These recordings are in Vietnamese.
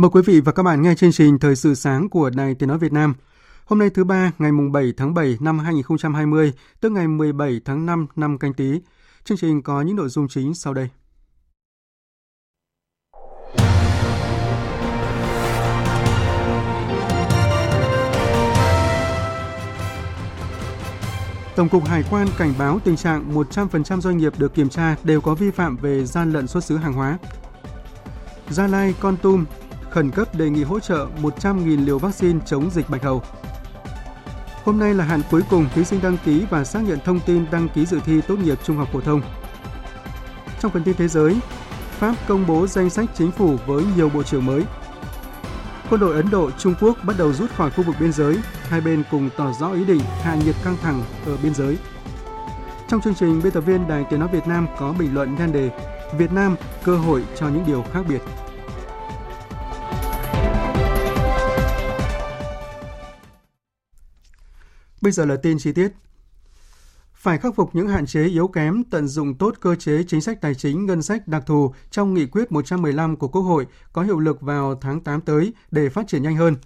Mời quý vị và các bạn nghe chương trình Thời sự sáng của Đài Tiếng Nói Việt Nam. Hôm nay thứ ba, ngày mùng 7 tháng 7 năm 2020, tức ngày 17 tháng 5 năm canh tí. Chương trình có những nội dung chính sau đây. Tổng cục Hải quan cảnh báo tình trạng 100% doanh nghiệp được kiểm tra đều có vi phạm về gian lận xuất xứ hàng hóa. Gia Lai, Con Tum khẩn cấp đề nghị hỗ trợ 100.000 liều vaccine chống dịch bạch hầu. Hôm nay là hạn cuối cùng thí sinh đăng ký và xác nhận thông tin đăng ký dự thi tốt nghiệp trung học phổ thông. Trong phần tin thế giới, Pháp công bố danh sách chính phủ với nhiều bộ trưởng mới. Quân đội Ấn Độ, Trung Quốc bắt đầu rút khỏi khu vực biên giới, hai bên cùng tỏ rõ ý định hạ nhiệt căng thẳng ở biên giới. Trong chương trình, biên tập viên Đài Tiếng Nói Việt Nam có bình luận nhan đề Việt Nam, cơ hội cho những điều khác biệt. Bây giờ là tin chi tiết. Phải khắc phục những hạn chế yếu kém, tận dụng tốt cơ chế chính sách tài chính ngân sách đặc thù trong nghị quyết 115 của Quốc hội có hiệu lực vào tháng 8 tới để phát triển nhanh hơn.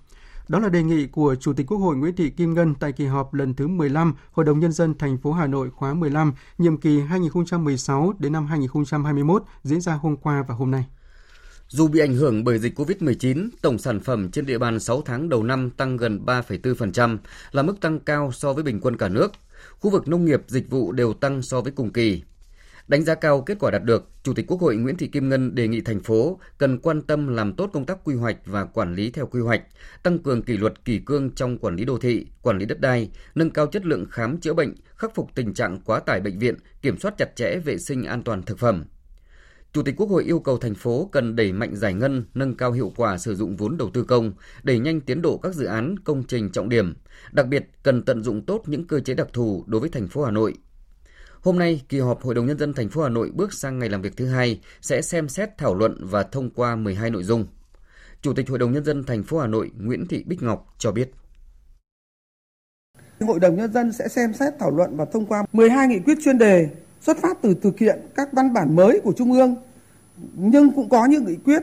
Đó là đề nghị của Chủ tịch Quốc hội Nguyễn Thị Kim Ngân tại kỳ họp lần thứ 15 Hội đồng nhân dân thành phố Hà Nội khóa 15, nhiệm kỳ 2016 đến năm 2021 diễn ra hôm qua và hôm nay. Dù bị ảnh hưởng bởi dịch COVID-19, tổng sản phẩm trên địa bàn 6 tháng đầu năm tăng gần 3,4%, là mức tăng cao so với bình quân cả nước. Khu vực nông nghiệp, dịch vụ đều tăng so với cùng kỳ. Đánh giá cao kết quả đạt được, Chủ tịch Quốc hội Nguyễn Thị Kim Ngân đề nghị thành phố cần quan tâm làm tốt công tác quy hoạch và quản lý theo quy hoạch, tăng cường kỷ luật kỷ cương trong quản lý đô thị, quản lý đất đai, nâng cao chất lượng khám chữa bệnh, khắc phục tình trạng quá tải bệnh viện, kiểm soát chặt chẽ vệ sinh an toàn thực phẩm. Chủ tịch Quốc hội yêu cầu thành phố cần đẩy mạnh giải ngân, nâng cao hiệu quả sử dụng vốn đầu tư công, đẩy nhanh tiến độ các dự án công trình trọng điểm, đặc biệt cần tận dụng tốt những cơ chế đặc thù đối với thành phố Hà Nội. Hôm nay, kỳ họp Hội đồng nhân dân thành phố Hà Nội bước sang ngày làm việc thứ hai sẽ xem xét thảo luận và thông qua 12 nội dung. Chủ tịch Hội đồng nhân dân thành phố Hà Nội Nguyễn Thị Bích Ngọc cho biết. Hội đồng nhân dân sẽ xem xét thảo luận và thông qua 12 nghị quyết chuyên đề xuất phát từ thực hiện các văn bản mới của Trung ương, nhưng cũng có những nghị quyết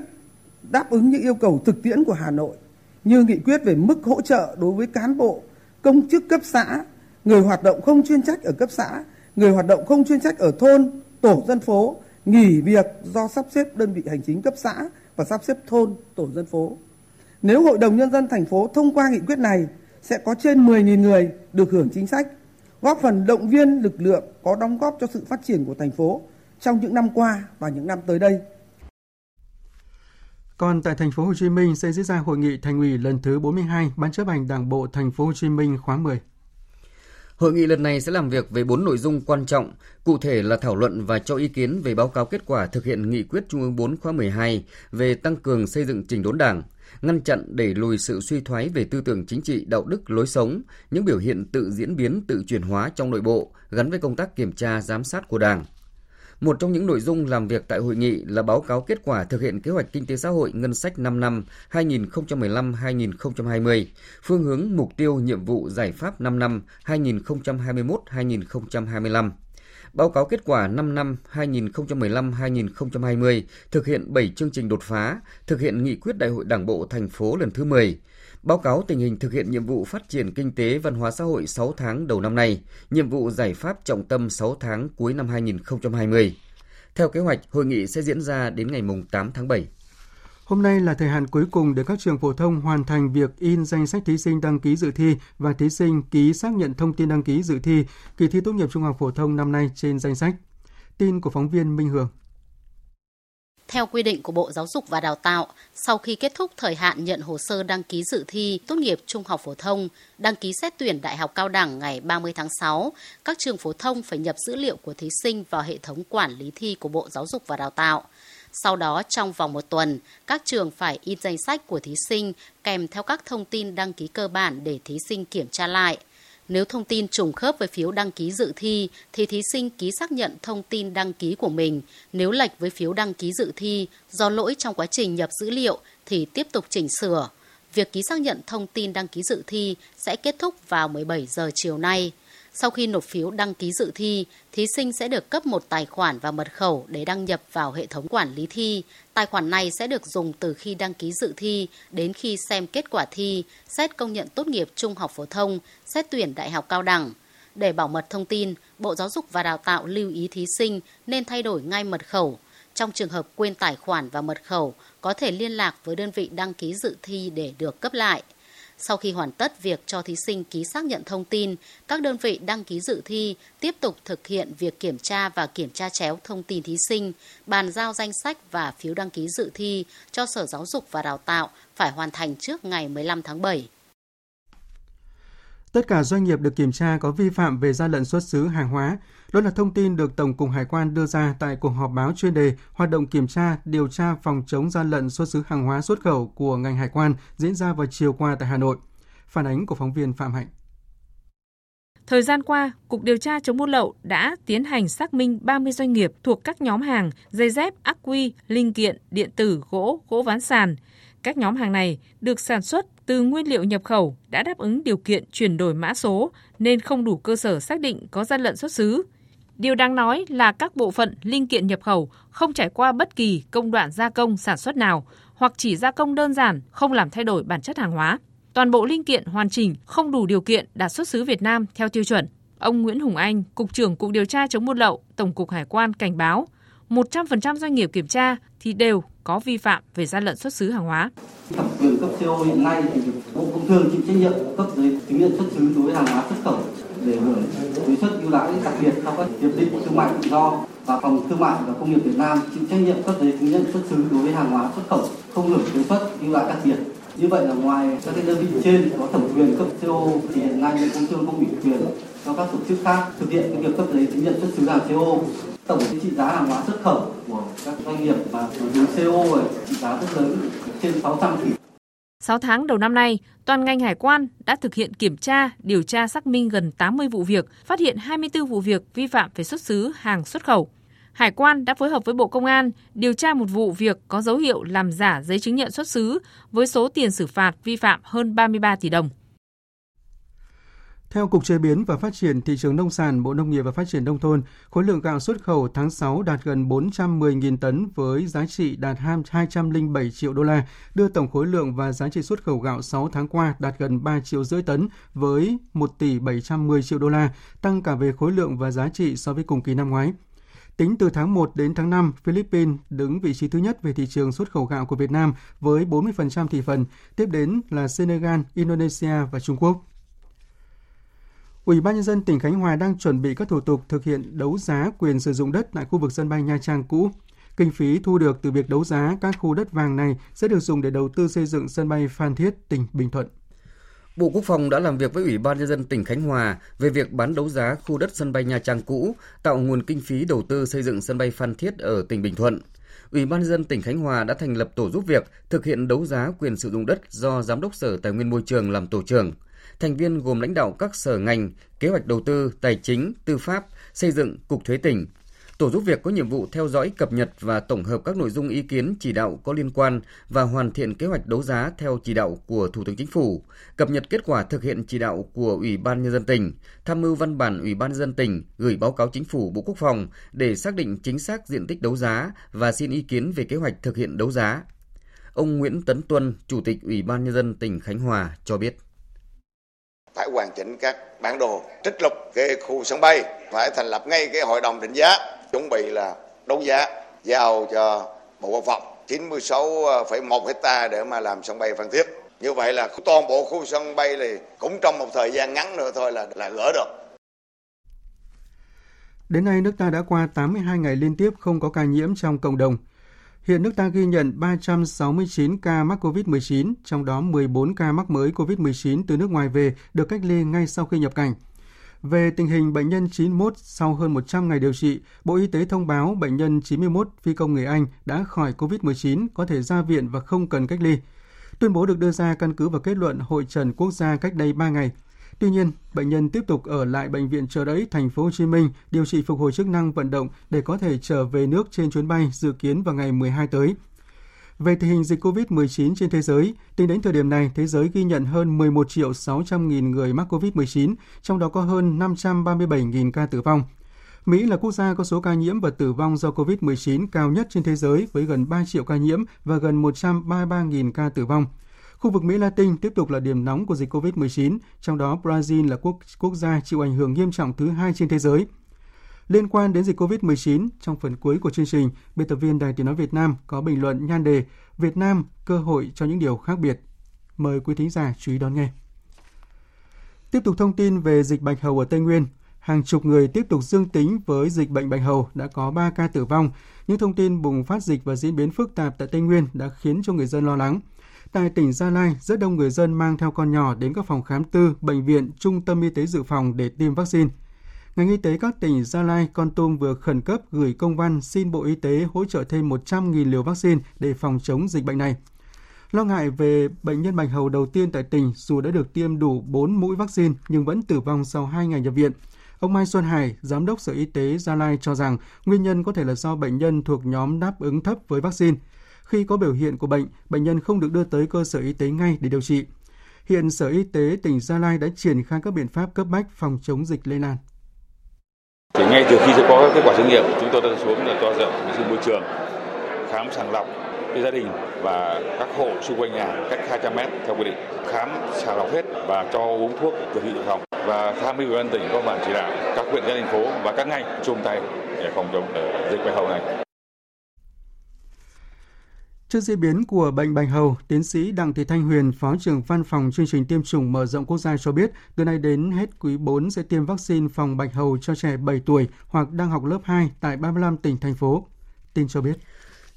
đáp ứng những yêu cầu thực tiễn của Hà Nội, như nghị quyết về mức hỗ trợ đối với cán bộ, công chức cấp xã, người hoạt động không chuyên trách ở cấp xã, người hoạt động không chuyên trách ở thôn, tổ dân phố, nghỉ việc do sắp xếp đơn vị hành chính cấp xã và sắp xếp thôn, tổ dân phố. Nếu Hội đồng Nhân dân thành phố thông qua nghị quyết này, sẽ có trên 10.000 người được hưởng chính sách góp phần động viên lực lượng có đóng góp cho sự phát triển của thành phố trong những năm qua và những năm tới đây. Còn tại thành phố Hồ Chí Minh sẽ diễn ra hội nghị thành ủy lần thứ 42 Ban chấp hành Đảng bộ thành phố Hồ Chí Minh khóa 10. Hội nghị lần này sẽ làm việc về 4 nội dung quan trọng, cụ thể là thảo luận và cho ý kiến về báo cáo kết quả thực hiện nghị quyết Trung ương 4 khóa 12 về tăng cường xây dựng trình đốn Đảng, ngăn chặn đẩy lùi sự suy thoái về tư tưởng chính trị, đạo đức, lối sống, những biểu hiện tự diễn biến, tự chuyển hóa trong nội bộ gắn với công tác kiểm tra, giám sát của Đảng. Một trong những nội dung làm việc tại hội nghị là báo cáo kết quả thực hiện kế hoạch kinh tế xã hội ngân sách 5 năm 2015-2020, phương hướng mục tiêu nhiệm vụ giải pháp 5 năm 2021-2025 báo cáo kết quả 5 năm 2015-2020 thực hiện 7 chương trình đột phá, thực hiện nghị quyết Đại hội Đảng bộ thành phố lần thứ 10, báo cáo tình hình thực hiện nhiệm vụ phát triển kinh tế văn hóa xã hội 6 tháng đầu năm nay, nhiệm vụ giải pháp trọng tâm 6 tháng cuối năm 2020. Theo kế hoạch, hội nghị sẽ diễn ra đến ngày 8 tháng 7. Hôm nay là thời hạn cuối cùng để các trường phổ thông hoàn thành việc in danh sách thí sinh đăng ký dự thi và thí sinh ký xác nhận thông tin đăng ký dự thi kỳ thi tốt nghiệp trung học phổ thông năm nay trên danh sách. Tin của phóng viên Minh Hương. Theo quy định của Bộ Giáo dục và Đào tạo, sau khi kết thúc thời hạn nhận hồ sơ đăng ký dự thi tốt nghiệp trung học phổ thông, đăng ký xét tuyển đại học cao đẳng ngày 30 tháng 6, các trường phổ thông phải nhập dữ liệu của thí sinh vào hệ thống quản lý thi của Bộ Giáo dục và Đào tạo. Sau đó, trong vòng một tuần, các trường phải in danh sách của thí sinh kèm theo các thông tin đăng ký cơ bản để thí sinh kiểm tra lại – nếu thông tin trùng khớp với phiếu đăng ký dự thi, thì thí sinh ký xác nhận thông tin đăng ký của mình. Nếu lệch với phiếu đăng ký dự thi do lỗi trong quá trình nhập dữ liệu, thì tiếp tục chỉnh sửa. Việc ký xác nhận thông tin đăng ký dự thi sẽ kết thúc vào 17 giờ chiều nay. Sau khi nộp phiếu đăng ký dự thi, thí sinh sẽ được cấp một tài khoản và mật khẩu để đăng nhập vào hệ thống quản lý thi. Tài khoản này sẽ được dùng từ khi đăng ký dự thi đến khi xem kết quả thi, xét công nhận tốt nghiệp trung học phổ thông, xét tuyển đại học cao đẳng. Để bảo mật thông tin, Bộ Giáo dục và Đào tạo lưu ý thí sinh nên thay đổi ngay mật khẩu. Trong trường hợp quên tài khoản và mật khẩu, có thể liên lạc với đơn vị đăng ký dự thi để được cấp lại. Sau khi hoàn tất việc cho thí sinh ký xác nhận thông tin, các đơn vị đăng ký dự thi tiếp tục thực hiện việc kiểm tra và kiểm tra chéo thông tin thí sinh, bàn giao danh sách và phiếu đăng ký dự thi cho Sở Giáo dục và Đào tạo phải hoàn thành trước ngày 15 tháng 7. Tất cả doanh nghiệp được kiểm tra có vi phạm về gian lận xuất xứ hàng hóa. Đó là thông tin được Tổng cục Hải quan đưa ra tại cuộc họp báo chuyên đề hoạt động kiểm tra, điều tra phòng chống gian lận xuất xứ hàng hóa xuất khẩu của ngành hải quan diễn ra vào chiều qua tại Hà Nội. Phản ánh của phóng viên Phạm Hạnh. Thời gian qua, Cục Điều tra chống buôn lậu đã tiến hành xác minh 30 doanh nghiệp thuộc các nhóm hàng dây dép, ắc quy, linh kiện, điện tử, gỗ, gỗ ván sàn. Các nhóm hàng này được sản xuất từ nguyên liệu nhập khẩu đã đáp ứng điều kiện chuyển đổi mã số nên không đủ cơ sở xác định có gian lận xuất xứ. Điều đáng nói là các bộ phận linh kiện nhập khẩu không trải qua bất kỳ công đoạn gia công sản xuất nào hoặc chỉ gia công đơn giản, không làm thay đổi bản chất hàng hóa. Toàn bộ linh kiện hoàn chỉnh không đủ điều kiện đạt xuất xứ Việt Nam theo tiêu chuẩn. Ông Nguyễn Hùng Anh, Cục trưởng Cục Điều tra chống buôn lậu, Tổng cục Hải quan cảnh báo 100% doanh nghiệp kiểm tra thì đều có vi phạm về gian lận xuất xứ hàng hóa. Thẩm quyền cấp CO hiện nay thì Bộ Công Thương chịu trách nhiệm cấp giấy chứng nhận xuất xứ đối với hàng hóa xuất khẩu để hưởng thuế suất ưu đãi đặc biệt theo các hiệp định thương mại tự do và phòng thương mại và công nghiệp Việt Nam, chịu trách nhiệm cấp giấy chứng nhận xuất xứ đối với hàng hóa xuất khẩu, không hưởng thuế suất ưu đãi đặc biệt. Như vậy là ngoài các cái đơn vị trên có thẩm quyền cấp CO, thì hiện nay Bộ Công Thương không ủy quyền cho các tổ chức khác thực hiện cái việc cấp giấy chứng nhận xuất xứ hàng CO tổng trị giá hàng hóa xuất khẩu của các doanh nghiệp và dưới CO trị giá rất lớn, trên 600 tỷ 6 tháng đầu năm nay, toàn ngành hải quan đã thực hiện kiểm tra, điều tra xác minh gần 80 vụ việc, phát hiện 24 vụ việc vi phạm về xuất xứ hàng xuất khẩu. Hải quan đã phối hợp với Bộ Công an điều tra một vụ việc có dấu hiệu làm giả giấy chứng nhận xuất xứ với số tiền xử phạt vi phạm hơn 33 tỷ đồng. Theo Cục Chế biến và Phát triển Thị trường Nông sản, Bộ Nông nghiệp và Phát triển Nông thôn, khối lượng gạo xuất khẩu tháng 6 đạt gần 410.000 tấn với giá trị đạt 207 triệu đô la, đưa tổng khối lượng và giá trị xuất khẩu gạo 6 tháng qua đạt gần 3 triệu rưỡi tấn với 1 tỷ 710 triệu đô la, tăng cả về khối lượng và giá trị so với cùng kỳ năm ngoái. Tính từ tháng 1 đến tháng 5, Philippines đứng vị trí thứ nhất về thị trường xuất khẩu gạo của Việt Nam với 40% thị phần, tiếp đến là Senegal, Indonesia và Trung Quốc. Ủy ban nhân dân tỉnh Khánh Hòa đang chuẩn bị các thủ tục thực hiện đấu giá quyền sử dụng đất tại khu vực sân bay Nha Trang cũ. Kinh phí thu được từ việc đấu giá các khu đất vàng này sẽ được dùng để đầu tư xây dựng sân bay Phan Thiết, tỉnh Bình Thuận. Bộ Quốc phòng đã làm việc với Ủy ban nhân dân tỉnh Khánh Hòa về việc bán đấu giá khu đất sân bay Nha Trang cũ, tạo nguồn kinh phí đầu tư xây dựng sân bay Phan Thiết ở tỉnh Bình Thuận. Ủy ban nhân dân tỉnh Khánh Hòa đã thành lập tổ giúp việc thực hiện đấu giá quyền sử dụng đất do Giám đốc Sở Tài nguyên Môi trường làm tổ trưởng thành viên gồm lãnh đạo các sở ngành, kế hoạch đầu tư, tài chính, tư pháp, xây dựng, cục thuế tỉnh. Tổ giúp việc có nhiệm vụ theo dõi, cập nhật và tổng hợp các nội dung ý kiến chỉ đạo có liên quan và hoàn thiện kế hoạch đấu giá theo chỉ đạo của Thủ tướng Chính phủ, cập nhật kết quả thực hiện chỉ đạo của Ủy ban nhân dân tỉnh, tham mưu văn bản Ủy ban nhân dân tỉnh gửi báo cáo Chính phủ Bộ Quốc phòng để xác định chính xác diện tích đấu giá và xin ý kiến về kế hoạch thực hiện đấu giá. Ông Nguyễn Tấn Tuân, Chủ tịch Ủy ban nhân dân tỉnh Khánh Hòa cho biết phải hoàn chỉnh các bản đồ trích lục cái khu sân bay phải thành lập ngay cái hội đồng định giá chuẩn bị là đấu giá giao cho bộ quốc phòng 96,1 hecta để mà làm sân bay phan thiết như vậy là toàn bộ khu sân bay này cũng trong một thời gian ngắn nữa thôi là là gỡ được Đến nay, nước ta đã qua 82 ngày liên tiếp không có ca nhiễm trong cộng đồng. Hiện nước ta ghi nhận 369 ca mắc COVID-19, trong đó 14 ca mắc mới COVID-19 từ nước ngoài về được cách ly ngay sau khi nhập cảnh. Về tình hình bệnh nhân 91 sau hơn 100 ngày điều trị, Bộ Y tế thông báo bệnh nhân 91 phi công người Anh đã khỏi COVID-19, có thể ra viện và không cần cách ly. Tuyên bố được đưa ra căn cứ vào kết luận Hội trần quốc gia cách đây 3 ngày. Tuy nhiên, bệnh nhân tiếp tục ở lại bệnh viện Trợ Rẫy, thành phố Hồ Chí Minh điều trị phục hồi chức năng vận động để có thể trở về nước trên chuyến bay dự kiến vào ngày 12 tới. Về tình hình dịch COVID-19 trên thế giới, tính đến thời điểm này, thế giới ghi nhận hơn 11 triệu 600 nghìn người mắc COVID-19, trong đó có hơn 537 nghìn ca tử vong. Mỹ là quốc gia có số ca nhiễm và tử vong do COVID-19 cao nhất trên thế giới với gần 3 triệu ca nhiễm và gần 133 nghìn ca tử vong. Khu vực Mỹ Latin tiếp tục là điểm nóng của dịch COVID-19, trong đó Brazil là quốc quốc gia chịu ảnh hưởng nghiêm trọng thứ hai trên thế giới. Liên quan đến dịch COVID-19, trong phần cuối của chương trình, biên tập viên Đài Tiếng Nói Việt Nam có bình luận nhan đề Việt Nam cơ hội cho những điều khác biệt. Mời quý thính giả chú ý đón nghe. Tiếp tục thông tin về dịch bạch hầu ở Tây Nguyên. Hàng chục người tiếp tục dương tính với dịch bệnh bạch hầu đã có 3 ca tử vong. Những thông tin bùng phát dịch và diễn biến phức tạp tại Tây Nguyên đã khiến cho người dân lo lắng. Tại tỉnh Gia Lai, rất đông người dân mang theo con nhỏ đến các phòng khám tư, bệnh viện, trung tâm y tế dự phòng để tiêm vaccine. Ngành y tế các tỉnh Gia Lai, Con Tum vừa khẩn cấp gửi công văn xin Bộ Y tế hỗ trợ thêm 100.000 liều vaccine để phòng chống dịch bệnh này. Lo ngại về bệnh nhân bạch hầu đầu tiên tại tỉnh dù đã được tiêm đủ 4 mũi vaccine nhưng vẫn tử vong sau 2 ngày nhập viện. Ông Mai Xuân Hải, Giám đốc Sở Y tế Gia Lai cho rằng nguyên nhân có thể là do bệnh nhân thuộc nhóm đáp ứng thấp với vaccine. Khi có biểu hiện của bệnh, bệnh nhân không được đưa tới cơ sở y tế ngay để điều trị. Hiện Sở Y tế tỉnh Gia Lai đã triển khai các biện pháp cấp bách phòng chống dịch lây lan. Thì ngay từ khi sẽ có kết quả xét nghiệm, chúng tôi đã xuống là cho dọn vệ sinh môi trường, khám sàng lọc gia đình và các hộ xung quanh nhà cách 200 mét theo quy định, khám sàng lọc hết và cho uống thuốc điều trị dự phòng và tham mưu ủy ban tỉnh có bản chỉ đạo các huyện thành phố và các ngành chung tay để phòng chống dịch bạch hầu này. Trước diễn biến của bệnh bạch hầu, tiến sĩ Đặng Thị Thanh Huyền, Phó trưởng Văn phòng chương trình tiêm chủng mở rộng quốc gia cho biết, từ nay đến hết quý 4 sẽ tiêm vaccine phòng bạch hầu cho trẻ 7 tuổi hoặc đang học lớp 2 tại 35 tỉnh, thành phố. Tin cho biết.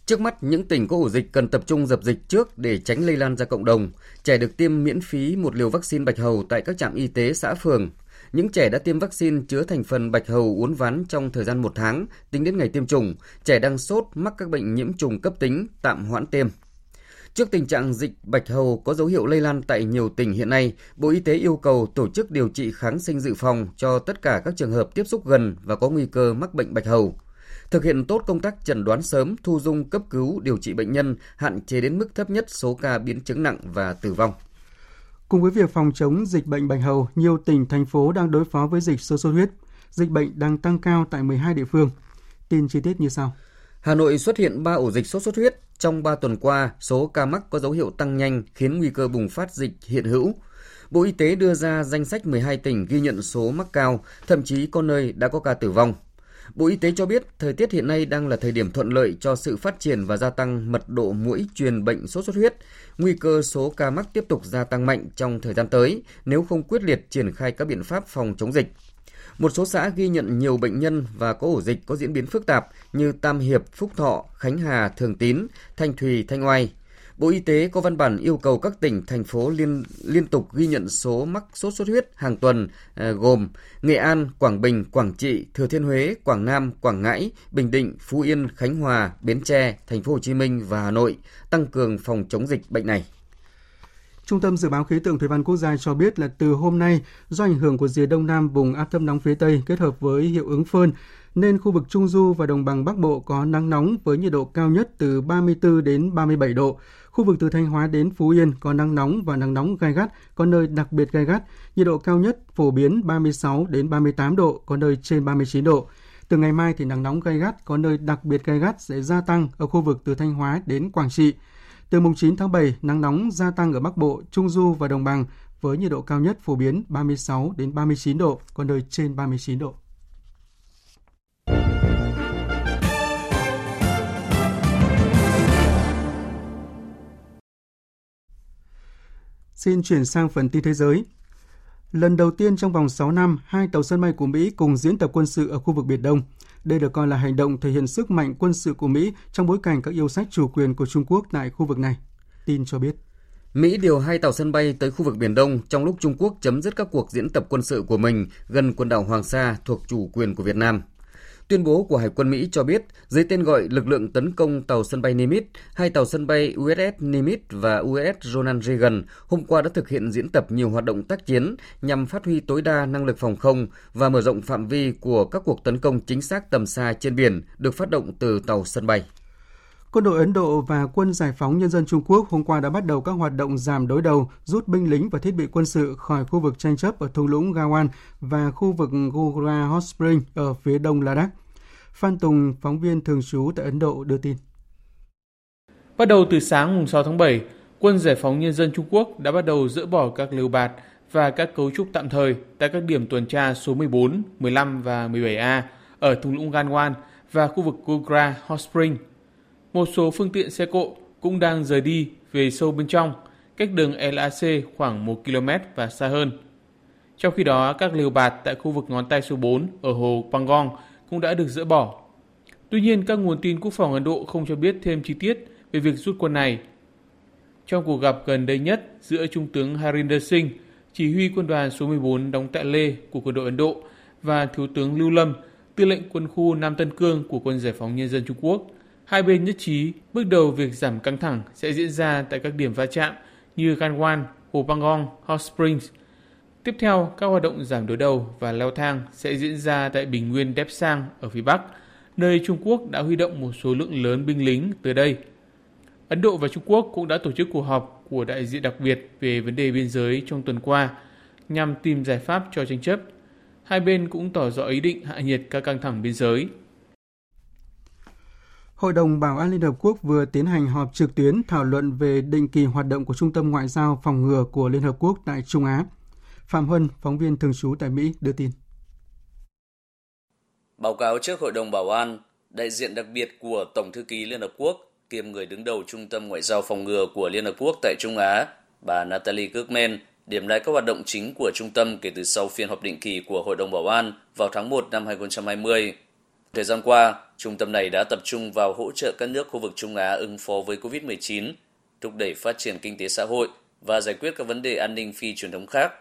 Trước mắt, những tỉnh có ổ dịch cần tập trung dập dịch trước để tránh lây lan ra cộng đồng. Trẻ được tiêm miễn phí một liều vaccine bạch hầu tại các trạm y tế xã phường. Những trẻ đã tiêm vaccine chứa thành phần bạch hầu uốn ván trong thời gian một tháng, tính đến ngày tiêm chủng, trẻ đang sốt mắc các bệnh nhiễm trùng cấp tính, tạm hoãn tiêm. Trước tình trạng dịch bạch hầu có dấu hiệu lây lan tại nhiều tỉnh hiện nay, Bộ Y tế yêu cầu tổ chức điều trị kháng sinh dự phòng cho tất cả các trường hợp tiếp xúc gần và có nguy cơ mắc bệnh bạch hầu. Thực hiện tốt công tác chẩn đoán sớm, thu dung cấp cứu, điều trị bệnh nhân, hạn chế đến mức thấp nhất số ca biến chứng nặng và tử vong. Cùng với việc phòng chống dịch bệnh bạch hầu, nhiều tỉnh, thành phố đang đối phó với dịch sốt xuất huyết. Dịch bệnh đang tăng cao tại 12 địa phương. Tin chi tiết như sau. Hà Nội xuất hiện 3 ổ dịch sốt xuất huyết. Trong 3 tuần qua, số ca mắc có dấu hiệu tăng nhanh khiến nguy cơ bùng phát dịch hiện hữu. Bộ Y tế đưa ra danh sách 12 tỉnh ghi nhận số mắc cao, thậm chí có nơi đã có ca tử vong. Bộ Y tế cho biết thời tiết hiện nay đang là thời điểm thuận lợi cho sự phát triển và gia tăng mật độ mũi truyền bệnh sốt xuất huyết. Nguy cơ số ca mắc tiếp tục gia tăng mạnh trong thời gian tới nếu không quyết liệt triển khai các biện pháp phòng chống dịch. Một số xã ghi nhận nhiều bệnh nhân và có ổ dịch có diễn biến phức tạp như Tam Hiệp, Phúc Thọ, Khánh Hà, Thường Tín, Thanh Thùy, Thanh Oai. Bộ Y tế có văn bản yêu cầu các tỉnh, thành phố liên liên tục ghi nhận số mắc sốt xuất huyết hàng tuần ờ, gồm Nghệ An, Quảng Bình, Quảng Trị, Thừa Thiên Huế, Quảng Nam, Quảng Ngãi, Bình Định, Phú Yên, Khánh Hòa, Bến Tre, Thành phố Hồ Chí Minh và Hà Nội tăng cường phòng chống dịch bệnh này. Trung tâm Dự báo Khí tượng Thủy văn Quốc gia cho biết là từ hôm nay, do ảnh hưởng của rìa đông nam vùng áp thấp nóng phía Tây kết hợp với hiệu ứng phơn, nên khu vực Trung Du và Đồng bằng Bắc Bộ có nắng nóng với nhiệt độ cao nhất từ 34 đến 37 độ. Khu vực từ Thanh Hóa đến Phú Yên có nắng nóng và nắng nóng gai gắt, có nơi đặc biệt gai gắt, nhiệt độ cao nhất phổ biến 36 đến 38 độ, có nơi trên 39 độ. Từ ngày mai thì nắng nóng gai gắt có nơi đặc biệt gai gắt sẽ gia tăng ở khu vực từ Thanh Hóa đến Quảng Trị. Từ mùng 9 tháng 7, nắng nóng gia tăng ở Bắc Bộ, Trung Du và Đồng bằng với nhiệt độ cao nhất phổ biến 36 đến 39 độ, có nơi trên 39 độ. Xin chuyển sang phần tin thế giới. Lần đầu tiên trong vòng 6 năm, hai tàu sân bay của Mỹ cùng diễn tập quân sự ở khu vực Biển Đông. Đây được coi là hành động thể hiện sức mạnh quân sự của Mỹ trong bối cảnh các yêu sách chủ quyền của Trung Quốc tại khu vực này. Tin cho biết. Mỹ điều hai tàu sân bay tới khu vực Biển Đông trong lúc Trung Quốc chấm dứt các cuộc diễn tập quân sự của mình gần quần đảo Hoàng Sa thuộc chủ quyền của Việt Nam. Tuyên bố của Hải quân Mỹ cho biết, dưới tên gọi lực lượng tấn công tàu sân bay Nimitz, hai tàu sân bay USS Nimitz và USS Ronald Reagan hôm qua đã thực hiện diễn tập nhiều hoạt động tác chiến nhằm phát huy tối đa năng lực phòng không và mở rộng phạm vi của các cuộc tấn công chính xác tầm xa trên biển được phát động từ tàu sân bay. Quân đội Ấn Độ và Quân Giải phóng Nhân dân Trung Quốc hôm qua đã bắt đầu các hoạt động giảm đối đầu, rút binh lính và thiết bị quân sự khỏi khu vực tranh chấp ở thung lũng Gawan và khu vực Gura Hot Spring ở phía đông Ladakh. Phan Tùng, phóng viên thường trú tại Ấn Độ đưa tin. Bắt đầu từ sáng 6 tháng 7, Quân Giải phóng Nhân dân Trung Quốc đã bắt đầu dỡ bỏ các lều bạt và các cấu trúc tạm thời tại các điểm tuần tra số 14, 15 và 17A ở thung lũng Ganwan và khu vực Gogra Hot Spring – một số phương tiện xe cộ cũng đang rời đi về sâu bên trong, cách đường LAC khoảng 1 km và xa hơn. Trong khi đó, các liều bạt tại khu vực ngón tay số 4 ở hồ Pangong cũng đã được dỡ bỏ. Tuy nhiên, các nguồn tin quốc phòng Ấn Độ không cho biết thêm chi tiết về việc rút quân này. Trong cuộc gặp gần đây nhất giữa Trung tướng Harinder Singh, chỉ huy quân đoàn số 14 đóng tại Lê của quân đội Ấn Độ và Thiếu tướng Lưu Lâm, tư lệnh quân khu Nam Tân Cương của Quân Giải phóng Nhân dân Trung Quốc, Hai bên nhất trí bước đầu việc giảm căng thẳng sẽ diễn ra tại các điểm va chạm như Ganwan, Hồ Hot Springs. Tiếp theo, các hoạt động giảm đối đầu và leo thang sẽ diễn ra tại bình nguyên Đép Sang ở phía Bắc, nơi Trung Quốc đã huy động một số lượng lớn binh lính tới đây. Ấn Độ và Trung Quốc cũng đã tổ chức cuộc họp của đại diện đặc biệt về vấn đề biên giới trong tuần qua nhằm tìm giải pháp cho tranh chấp. Hai bên cũng tỏ rõ ý định hạ nhiệt các căng thẳng biên giới. Hội đồng Bảo an Liên Hợp Quốc vừa tiến hành họp trực tuyến thảo luận về định kỳ hoạt động của Trung tâm Ngoại giao phòng ngừa của Liên Hợp Quốc tại Trung Á. Phạm Huân, phóng viên thường trú tại Mỹ, đưa tin. Báo cáo trước Hội đồng Bảo an, đại diện đặc biệt của Tổng thư ký Liên Hợp Quốc kiêm người đứng đầu Trung tâm Ngoại giao phòng ngừa của Liên Hợp Quốc tại Trung Á, bà Natalie Kirkman, điểm lại các hoạt động chính của trung tâm kể từ sau phiên họp định kỳ của Hội đồng Bảo an vào tháng 1 năm 2020. Thời gian qua, trung tâm này đã tập trung vào hỗ trợ các nước khu vực Trung Á ứng phó với COVID-19, thúc đẩy phát triển kinh tế xã hội và giải quyết các vấn đề an ninh phi truyền thống khác.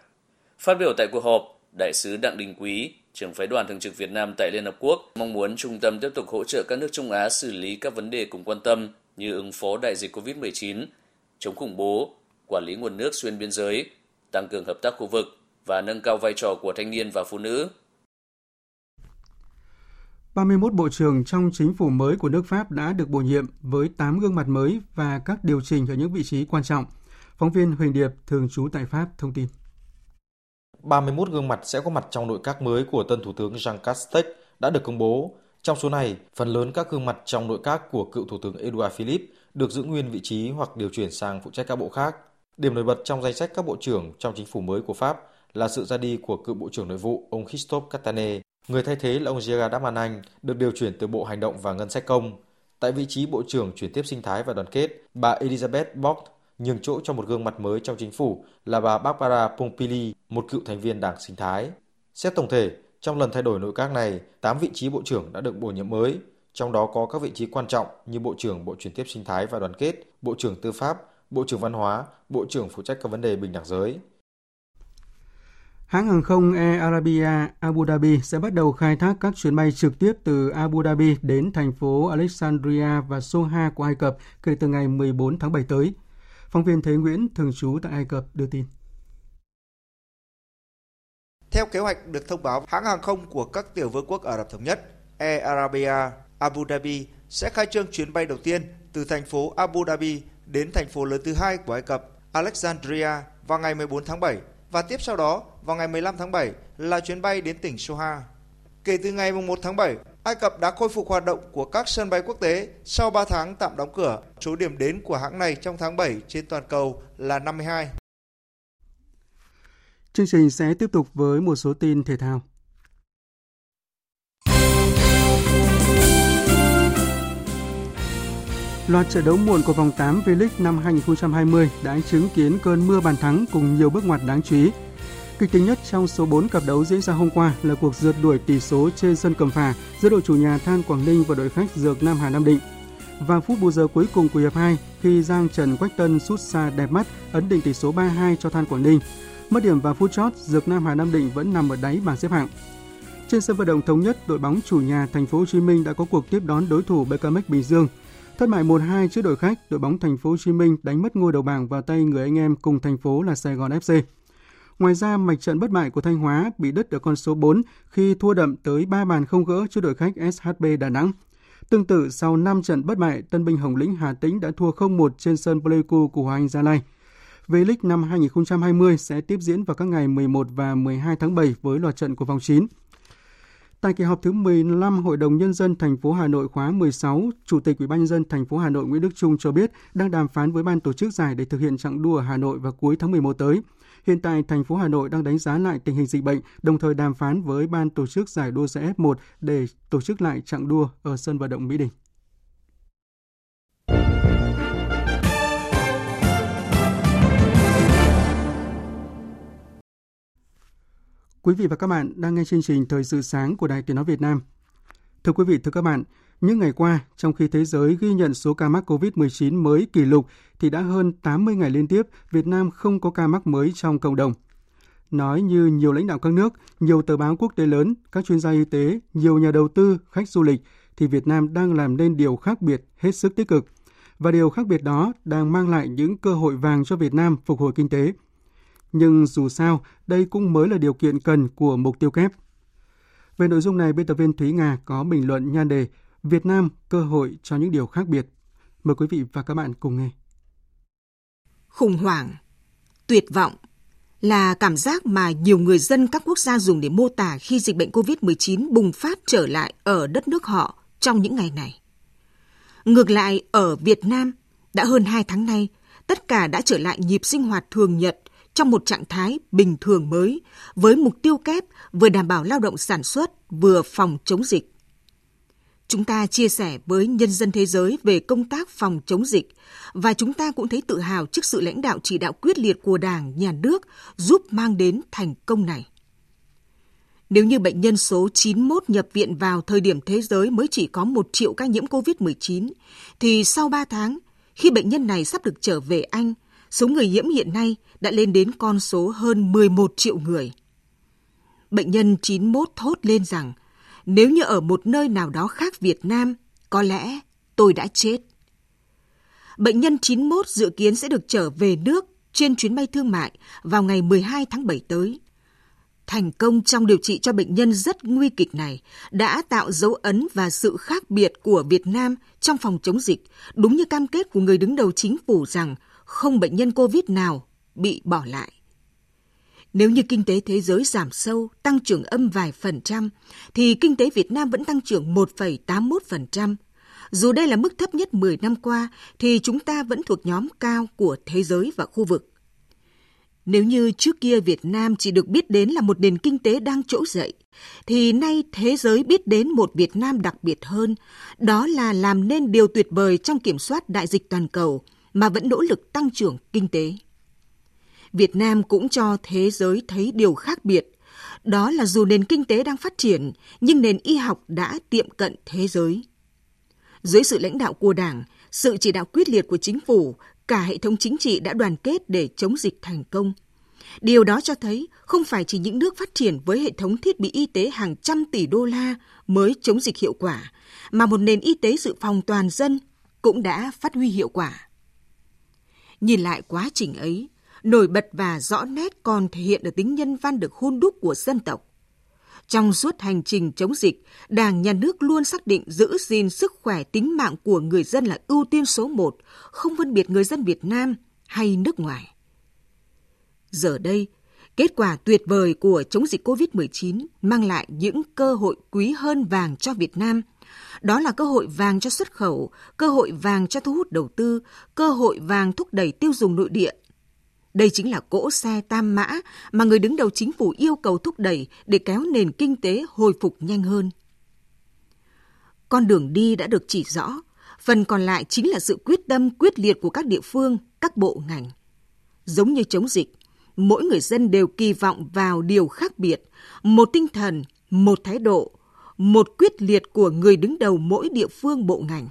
Phát biểu tại cuộc họp, Đại sứ Đặng Đình Quý, trưởng phái đoàn thường trực Việt Nam tại Liên Hợp Quốc, mong muốn trung tâm tiếp tục hỗ trợ các nước Trung Á xử lý các vấn đề cùng quan tâm như ứng phó đại dịch COVID-19, chống khủng bố, quản lý nguồn nước xuyên biên giới, tăng cường hợp tác khu vực và nâng cao vai trò của thanh niên và phụ nữ 31 bộ trưởng trong chính phủ mới của nước Pháp đã được bổ nhiệm với 8 gương mặt mới và các điều chỉnh ở những vị trí quan trọng. Phóng viên Huỳnh Điệp, thường trú tại Pháp, thông tin. 31 gương mặt sẽ có mặt trong nội các mới của tân Thủ tướng Jean Castex đã được công bố. Trong số này, phần lớn các gương mặt trong nội các của cựu Thủ tướng Edouard Philippe được giữ nguyên vị trí hoặc điều chuyển sang phụ trách các bộ khác. Điểm nổi bật trong danh sách các bộ trưởng trong chính phủ mới của Pháp là sự ra đi của cựu Bộ trưởng Nội vụ ông Christophe Castanet Người thay thế là ông Gerard Anh được điều chuyển từ Bộ Hành động và Ngân sách công. Tại vị trí Bộ trưởng chuyển tiếp sinh thái và đoàn kết, bà Elizabeth Bock nhường chỗ cho một gương mặt mới trong chính phủ là bà Barbara Pompili, một cựu thành viên đảng sinh thái. Xét tổng thể, trong lần thay đổi nội các này, 8 vị trí bộ trưởng đã được bổ nhiệm mới, trong đó có các vị trí quan trọng như Bộ trưởng Bộ chuyển tiếp sinh thái và đoàn kết, Bộ trưởng Tư pháp, Bộ trưởng Văn hóa, Bộ trưởng phụ trách các vấn đề bình đẳng giới. Hãng hàng không Air Arabia Abu Dhabi sẽ bắt đầu khai thác các chuyến bay trực tiếp từ Abu Dhabi đến thành phố Alexandria và Soha của Ai Cập kể từ ngày 14 tháng 7 tới. Phóng viên Thế Nguyễn, thường trú tại Ai Cập, đưa tin. Theo kế hoạch được thông báo, hãng hàng không của các tiểu vương quốc Ả Rập Thống Nhất, Air Arabia Abu Dhabi sẽ khai trương chuyến bay đầu tiên từ thành phố Abu Dhabi đến thành phố lớn thứ hai của Ai Cập, Alexandria vào ngày 14 tháng 7 và tiếp sau đó vào ngày 15 tháng 7 là chuyến bay đến tỉnh Soha. Kể từ ngày 1 tháng 7, Ai Cập đã khôi phục hoạt động của các sân bay quốc tế sau 3 tháng tạm đóng cửa. Số điểm đến của hãng này trong tháng 7 trên toàn cầu là 52. Chương trình sẽ tiếp tục với một số tin thể thao. Loạt trận đấu muộn của vòng 8 V-League năm 2020 đã chứng kiến cơn mưa bàn thắng cùng nhiều bước ngoặt đáng chú ý kịch tính nhất trong số 4 cặp đấu diễn ra hôm qua là cuộc rượt đuổi tỷ số trên sân Cẩm Phả giữa đội chủ nhà Than Quảng Ninh và đội khách Dược Nam Hà Nam Định. Và phút bù giờ cuối cùng của hiệp 2 khi Giang Trần Quách Tân sút xa đẹp mắt ấn định tỷ số 3-2 cho Than Quảng Ninh. Mất điểm vào phút chót, Dược Nam Hà Nam Định vẫn nằm ở đáy bảng xếp hạng. Trên sân vận động thống nhất, đội bóng chủ nhà Thành phố Hồ Chí Minh đã có cuộc tiếp đón đối thủ BKMX Bình Dương. Thất bại 1-2 trước đội khách, đội bóng Thành phố Hồ Chí Minh đánh mất ngôi đầu bảng vào tay người anh em cùng thành phố là Sài Gòn FC. Ngoài ra, mạch trận bất bại của Thanh Hóa bị đứt ở con số 4 khi thua đậm tới 3 bàn không gỡ trước đội khách SHB Đà Nẵng. Tương tự, sau 5 trận bất bại, Tân binh Hồng Lĩnh Hà Tĩnh đã thua 0-1 trên sân Pleiku của Hoàng Anh Gia Lai. V-League năm 2020 sẽ tiếp diễn vào các ngày 11 và 12 tháng 7 với loạt trận của vòng 9. Tại kỳ họp thứ 15 Hội đồng nhân dân thành phố Hà Nội khóa 16, Chủ tịch Ủy ban nhân dân thành phố Hà Nội Nguyễn Đức Trung cho biết đang đàm phán với ban tổ chức giải để thực hiện chặng đua ở Hà Nội vào cuối tháng 11 tới. Hiện tại, thành phố Hà Nội đang đánh giá lại tình hình dịch bệnh, đồng thời đàm phán với ban tổ chức giải đua xe F1 để tổ chức lại chặng đua ở sân vận động Mỹ Đình. Quý vị và các bạn đang nghe chương trình Thời sự sáng của Đài Tiếng Nói Việt Nam. Thưa quý vị, thưa các bạn, những ngày qua, trong khi thế giới ghi nhận số ca mắc COVID-19 mới kỷ lục, thì đã hơn 80 ngày liên tiếp Việt Nam không có ca mắc mới trong cộng đồng. Nói như nhiều lãnh đạo các nước, nhiều tờ báo quốc tế lớn, các chuyên gia y tế, nhiều nhà đầu tư, khách du lịch, thì Việt Nam đang làm nên điều khác biệt hết sức tích cực. Và điều khác biệt đó đang mang lại những cơ hội vàng cho Việt Nam phục hồi kinh tế. Nhưng dù sao, đây cũng mới là điều kiện cần của mục tiêu kép. Về nội dung này, biên tập viên Thúy Nga có bình luận nhan đề Việt Nam cơ hội cho những điều khác biệt. Mời quý vị và các bạn cùng nghe. Khủng hoảng, tuyệt vọng là cảm giác mà nhiều người dân các quốc gia dùng để mô tả khi dịch bệnh COVID-19 bùng phát trở lại ở đất nước họ trong những ngày này. Ngược lại, ở Việt Nam, đã hơn 2 tháng nay, tất cả đã trở lại nhịp sinh hoạt thường nhật trong một trạng thái bình thường mới với mục tiêu kép vừa đảm bảo lao động sản xuất vừa phòng chống dịch. Chúng ta chia sẻ với nhân dân thế giới về công tác phòng chống dịch và chúng ta cũng thấy tự hào trước sự lãnh đạo chỉ đạo quyết liệt của Đảng, Nhà nước giúp mang đến thành công này. Nếu như bệnh nhân số 91 nhập viện vào thời điểm thế giới mới chỉ có 1 triệu ca nhiễm COVID-19, thì sau 3 tháng, khi bệnh nhân này sắp được trở về Anh, số người nhiễm hiện nay đã lên đến con số hơn 11 triệu người. Bệnh nhân 91 thốt lên rằng, nếu như ở một nơi nào đó khác Việt Nam, có lẽ tôi đã chết. Bệnh nhân 91 dự kiến sẽ được trở về nước trên chuyến bay thương mại vào ngày 12 tháng 7 tới. Thành công trong điều trị cho bệnh nhân rất nguy kịch này đã tạo dấu ấn và sự khác biệt của Việt Nam trong phòng chống dịch, đúng như cam kết của người đứng đầu chính phủ rằng không bệnh nhân COVID nào bị bỏ lại. Nếu như kinh tế thế giới giảm sâu, tăng trưởng âm vài phần trăm, thì kinh tế Việt Nam vẫn tăng trưởng 1,81%. Dù đây là mức thấp nhất 10 năm qua, thì chúng ta vẫn thuộc nhóm cao của thế giới và khu vực. Nếu như trước kia Việt Nam chỉ được biết đến là một nền kinh tế đang trỗi dậy, thì nay thế giới biết đến một Việt Nam đặc biệt hơn, đó là làm nên điều tuyệt vời trong kiểm soát đại dịch toàn cầu mà vẫn nỗ lực tăng trưởng kinh tế. Việt Nam cũng cho thế giới thấy điều khác biệt, đó là dù nền kinh tế đang phát triển, nhưng nền y học đã tiệm cận thế giới. Dưới sự lãnh đạo của Đảng, sự chỉ đạo quyết liệt của chính phủ, cả hệ thống chính trị đã đoàn kết để chống dịch thành công. Điều đó cho thấy không phải chỉ những nước phát triển với hệ thống thiết bị y tế hàng trăm tỷ đô la mới chống dịch hiệu quả, mà một nền y tế dự phòng toàn dân cũng đã phát huy hiệu quả. Nhìn lại quá trình ấy, nổi bật và rõ nét còn thể hiện được tính nhân văn được hôn đúc của dân tộc. Trong suốt hành trình chống dịch, Đảng, Nhà nước luôn xác định giữ gìn sức khỏe tính mạng của người dân là ưu tiên số một, không phân biệt người dân Việt Nam hay nước ngoài. Giờ đây, kết quả tuyệt vời của chống dịch COVID-19 mang lại những cơ hội quý hơn vàng cho Việt Nam. Đó là cơ hội vàng cho xuất khẩu, cơ hội vàng cho thu hút đầu tư, cơ hội vàng thúc đẩy tiêu dùng nội địa đây chính là cỗ xe tam mã mà người đứng đầu chính phủ yêu cầu thúc đẩy để kéo nền kinh tế hồi phục nhanh hơn. Con đường đi đã được chỉ rõ, phần còn lại chính là sự quyết tâm quyết liệt của các địa phương, các bộ ngành. Giống như chống dịch, mỗi người dân đều kỳ vọng vào điều khác biệt, một tinh thần, một thái độ, một quyết liệt của người đứng đầu mỗi địa phương bộ ngành.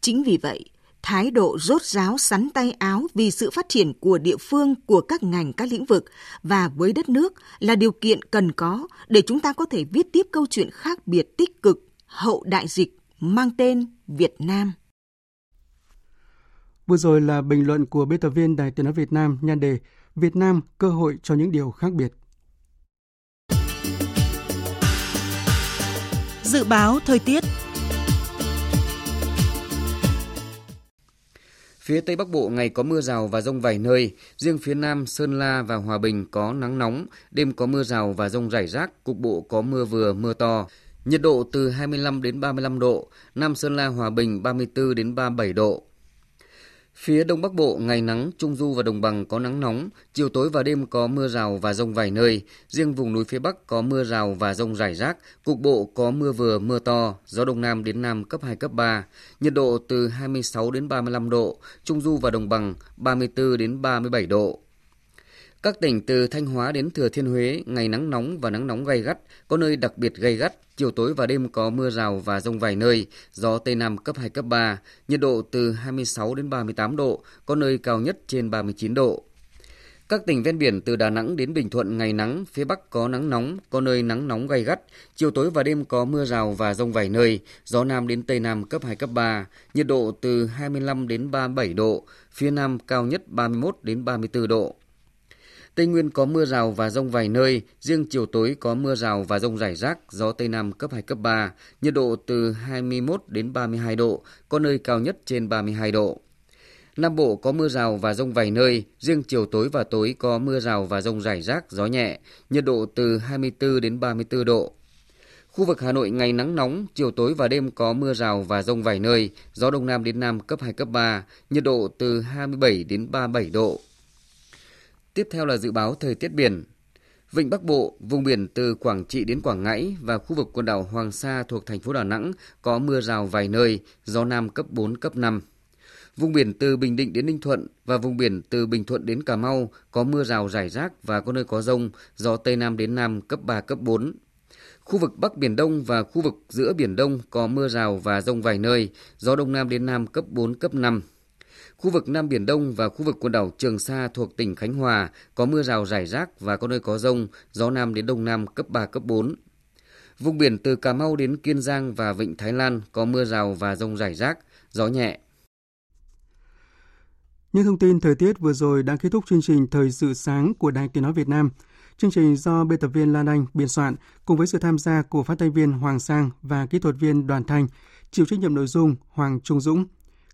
Chính vì vậy, thái độ rốt ráo sắn tay áo vì sự phát triển của địa phương của các ngành các lĩnh vực và với đất nước là điều kiện cần có để chúng ta có thể viết tiếp câu chuyện khác biệt tích cực hậu đại dịch mang tên Việt Nam. Vừa rồi là bình luận của biên tập viên Đài Tiếng nói Việt Nam nhan đề Việt Nam cơ hội cho những điều khác biệt. Dự báo thời tiết Phía Tây Bắc Bộ ngày có mưa rào và rông vài nơi, riêng phía Nam Sơn La và Hòa Bình có nắng nóng, đêm có mưa rào và rông rải rác, cục bộ có mưa vừa mưa to. Nhiệt độ từ 25 đến 35 độ, Nam Sơn La Hòa Bình 34 đến 37 độ. Phía Đông Bắc Bộ ngày nắng, Trung Du và Đồng Bằng có nắng nóng, chiều tối và đêm có mưa rào và rông vài nơi. Riêng vùng núi phía Bắc có mưa rào và rông rải rác, cục bộ có mưa vừa mưa to, gió Đông Nam đến Nam cấp 2, cấp 3. Nhiệt độ từ 26 đến 35 độ, Trung Du và Đồng Bằng 34 đến 37 độ. Các tỉnh từ Thanh Hóa đến Thừa Thiên Huế ngày nắng nóng và nắng nóng gay gắt, có nơi đặc biệt gay gắt, chiều tối và đêm có mưa rào và rông vài nơi, gió Tây Nam cấp 2, cấp 3, nhiệt độ từ 26 đến 38 độ, có nơi cao nhất trên 39 độ. Các tỉnh ven biển từ Đà Nẵng đến Bình Thuận ngày nắng, phía Bắc có nắng nóng, có nơi nắng nóng gay gắt, chiều tối và đêm có mưa rào và rông vài nơi, gió Nam đến Tây Nam cấp 2, cấp 3, nhiệt độ từ 25 đến 37 độ, phía Nam cao nhất 31 đến 34 độ. Tây Nguyên có mưa rào và rông vài nơi, riêng chiều tối có mưa rào và rông rải rác, gió Tây Nam cấp 2, cấp 3, nhiệt độ từ 21 đến 32 độ, có nơi cao nhất trên 32 độ. Nam Bộ có mưa rào và rông vài nơi, riêng chiều tối và tối có mưa rào và rông rải rác, gió nhẹ, nhiệt độ từ 24 đến 34 độ. Khu vực Hà Nội ngày nắng nóng, chiều tối và đêm có mưa rào và rông vài nơi, gió Đông Nam đến Nam cấp 2, cấp 3, nhiệt độ từ 27 đến 37 độ. Tiếp theo là dự báo thời tiết biển. Vịnh Bắc Bộ, vùng biển từ Quảng Trị đến Quảng Ngãi và khu vực quần đảo Hoàng Sa thuộc thành phố Đà Nẵng có mưa rào vài nơi, gió Nam cấp 4, cấp 5. Vùng biển từ Bình Định đến Ninh Thuận và vùng biển từ Bình Thuận đến Cà Mau có mưa rào rải rác và có nơi có rông, gió Tây Nam đến Nam cấp 3, cấp 4. Khu vực Bắc Biển Đông và khu vực giữa Biển Đông có mưa rào và rông vài nơi, gió Đông Nam đến Nam cấp 4, cấp 5. Khu vực Nam Biển Đông và khu vực quần đảo Trường Sa thuộc tỉnh Khánh Hòa có mưa rào rải rác và có nơi có rông, gió Nam đến Đông Nam cấp 3, cấp 4. Vùng biển từ Cà Mau đến Kiên Giang và Vịnh Thái Lan có mưa rào và rông rải rác, gió nhẹ. Những thông tin thời tiết vừa rồi đã kết thúc chương trình Thời sự sáng của Đài Tiếng Nói Việt Nam. Chương trình do biên tập viên Lan Anh biên soạn cùng với sự tham gia của phát thanh viên Hoàng Sang và kỹ thuật viên Đoàn Thanh, chịu trách nhiệm nội dung Hoàng Trung Dũng.